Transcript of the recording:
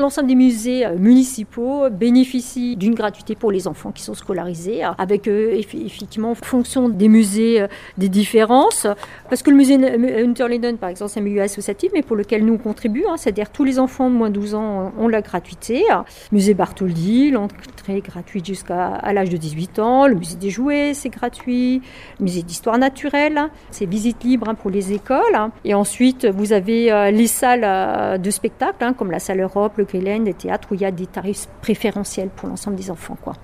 L'ensemble des musées euh, municipaux bénéficient d'une gratuité pour les enfants qui sont scolarisés, avec euh, effectivement en fonction des musées des différences. Parce que le musée Unterlinden, par exemple, c'est un milieu associatif, mais pour lequel nous contribuons, hein, c'est-à-dire tous les enfants de moins de 12 ans ont la gratuité. Musée Bartholdi, l'entrée est gratuite jusqu'à l'âge de 18 ans. Le musée des jouets, c'est gratuit. Le musée d'histoire naturelle, c'est visite libre hein, pour les écoles. Et ensuite, vous avez les salles de spectacle, hein, comme la salle Europe, le Des théâtres où il y a des tarifs préférentiels pour l'ensemble des enfants. Quoi.